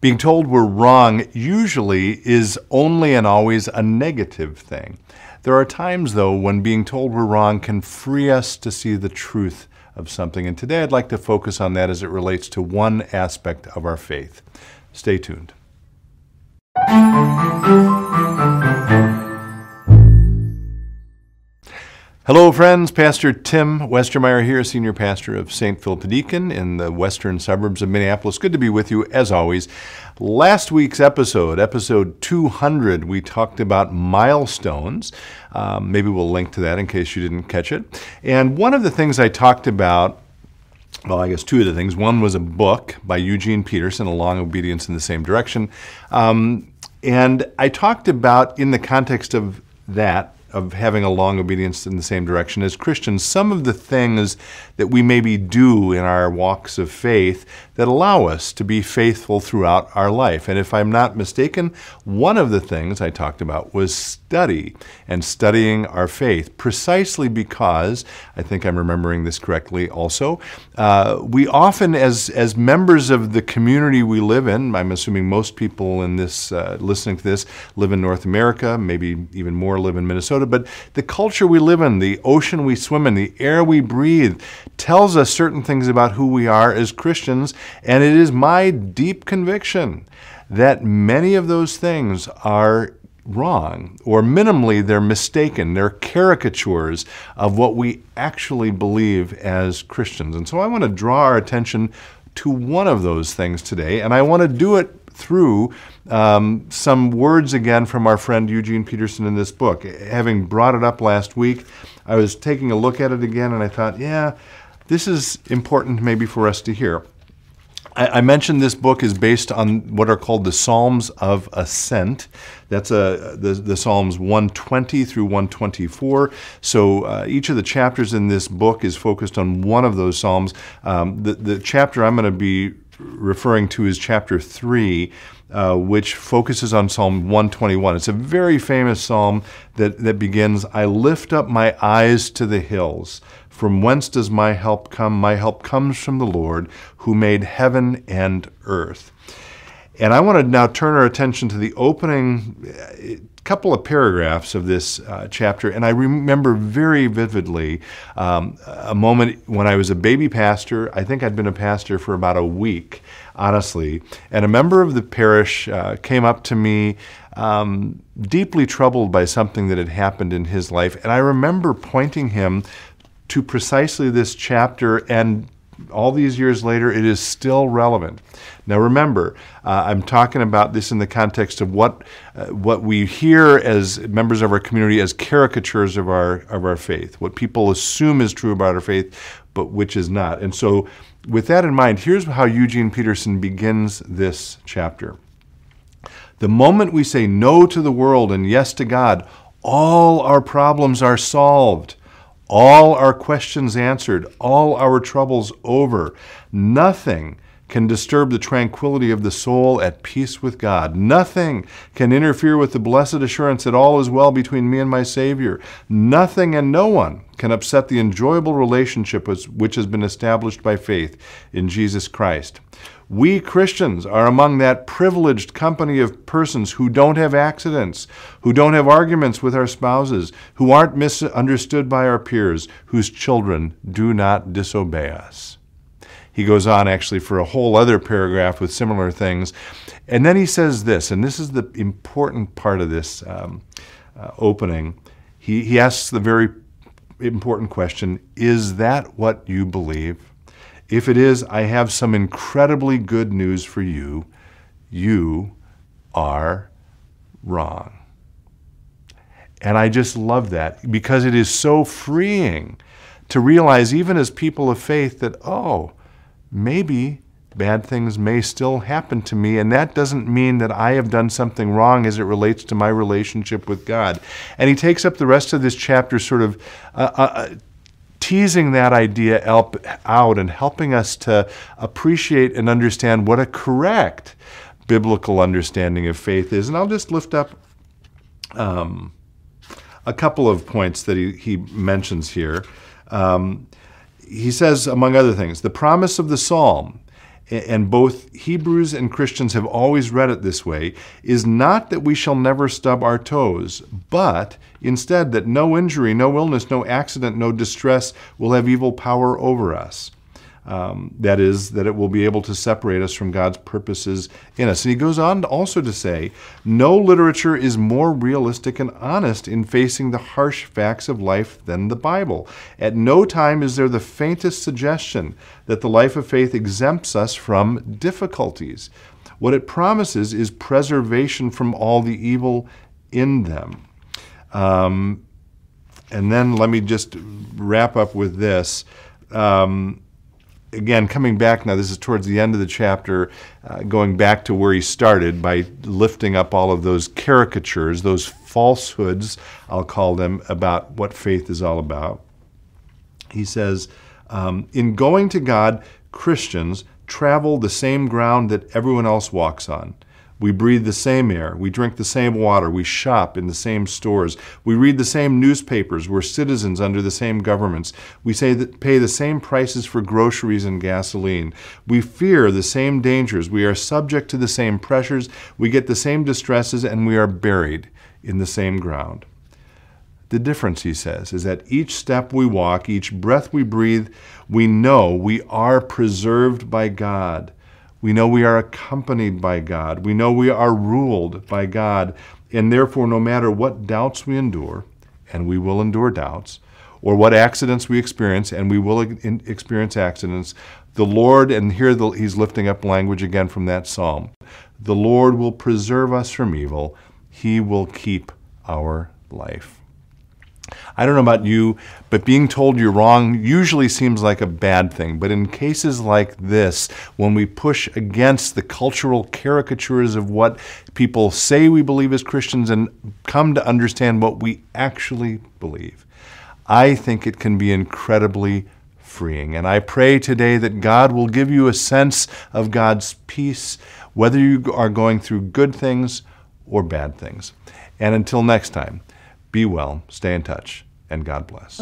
Being told we're wrong usually is only and always a negative thing. There are times, though, when being told we're wrong can free us to see the truth of something. And today I'd like to focus on that as it relates to one aspect of our faith. Stay tuned. Hello, friends. Pastor Tim Westermeyer here, Senior Pastor of St. Philip Deacon in the western suburbs of Minneapolis. Good to be with you, as always. Last week's episode, episode 200, we talked about milestones. Um, maybe we'll link to that in case you didn't catch it. And one of the things I talked about well, I guess two of the things. One was a book by Eugene Peterson, A Long Obedience in the Same Direction. Um, and I talked about, in the context of that, of having a long obedience in the same direction as Christians, some of the things that we maybe do in our walks of faith that allow us to be faithful throughout our life. And if I'm not mistaken, one of the things I talked about was study and studying our faith, precisely because, I think I'm remembering this correctly also, uh, we often, as, as members of the community we live in, I'm assuming most people in this, uh, listening to this, live in North America, maybe even more live in Minnesota but the culture we live in, the ocean we swim in, the air we breathe, tells us certain things about who we are as Christians. And it is my deep conviction that many of those things are wrong, or minimally they're mistaken. They're caricatures of what we actually believe as Christians. And so I want to draw our attention to one of those things today, and I want to do it through um, some words again from our friend Eugene Peterson in this book. Having brought it up last week, I was taking a look at it again and I thought, yeah, this is important maybe for us to hear. I, mentioned this book is based on what are called the Psalms of Ascent. That's a, the, the Psalms 120 through 124. So uh, each of the chapters in this book is focused on one of those Psalms. Um, the, the chapter I'm going to be referring to is chapter 3, uh, which focuses on Psalm 121. It's a very famous psalm that, that begins I lift up my eyes to the hills. From whence does my help come? My help comes from the Lord who made heaven and earth. And I want to now turn our attention to the opening uh, couple of paragraphs of this uh, chapter, and I remember very vividly um, a moment when I was a baby pastor. I think I'd been a pastor for about a week, honestly, and a member of the parish uh, came up to me. Um, deeply troubled by something that had happened in his life. And I remember pointing him to precisely this chapter and all these years later, it is still relevant. Now, remember, uh, I'm talking about this in the context of what uh, what we hear as members of our community as caricatures of our of our faith, what people assume is true about our faith, but which is not. And so, with that in mind, here's how Eugene Peterson begins this chapter. The moment we say no to the world and yes to God, all our problems are solved all our questions answered, all our troubles over. Nothing can disturb the tranquility of the soul at peace with God. Nothing can interfere with the blessed assurance that all is well between me and my Savior. Nothing and no one can upset the enjoyable relationship which has been established by faith in Jesus Christ. We Christians are among that privileged company of persons who don't have accidents, who don't have arguments with our spouses, who aren't misunderstood by our peers, whose children do not disobey us. He goes on actually for a whole other paragraph with similar things. And then he says this, and this is the important part of this um, uh, opening. He, he asks the very important question Is that what you believe? If it is, I have some incredibly good news for you. You are wrong. And I just love that because it is so freeing to realize, even as people of faith, that, oh, maybe bad things may still happen to me, and that doesn't mean that I have done something wrong as it relates to my relationship with God. And he takes up the rest of this chapter sort of uh, uh, teasing that idea out and helping us to appreciate and understand what a correct biblical understanding of faith is. And I'll just lift up um, a couple of points that he, he mentions here. Um, he says, among other things, the promise of the psalm and both Hebrews and Christians have always read it this way, is not that we shall never stub our toes, but instead that no injury, no illness, no accident, no distress will have evil power over us. Um, that is, that it will be able to separate us from God's purposes in us. And he goes on also to say, no literature is more realistic and honest in facing the harsh facts of life than the Bible. At no time is there the faintest suggestion that the life of faith exempts us from difficulties. What it promises is preservation from all the evil in them. Um, and then let me just wrap up with this. Um, again, coming back now, this is towards the end of the chapter, uh, going back to where he started by lifting up all of those caricatures, those falsehoods, I'll call them, about what faith is all about. He says, um, In going to God, Christians travel the same ground that everyone else walks on. We breathe the same air. We drink the same water. We shop in the same stores. We read the same newspapers. We're citizens under the same governments. We pay the same prices for groceries and gasoline. We fear the same dangers. We are subject to the same pressures. We get the same distresses, and we are buried in the same ground. The difference, he says, is that each step we walk, each breath we breathe, we know we are preserved by God. We know we are accompanied by God. We know we are ruled by God. And therefore, no matter what doubts we endure, and we will endure doubts, or what accidents we experience, and we will experience accidents, the Lord, and here the, he's lifting up language again from that psalm, the Lord will preserve us from evil. He will keep our life. I don't know about you, but being told you're wrong usually seems like a bad thing. But in cases like this, when we push against the cultural caricatures of what people say we believe as Christians and come to understand what we actually believe, I think it can be incredibly freeing. And I pray today that God will give you a sense of God's peace, whether you are going through good things or bad things. And until next time, be well, stay in touch, and God bless.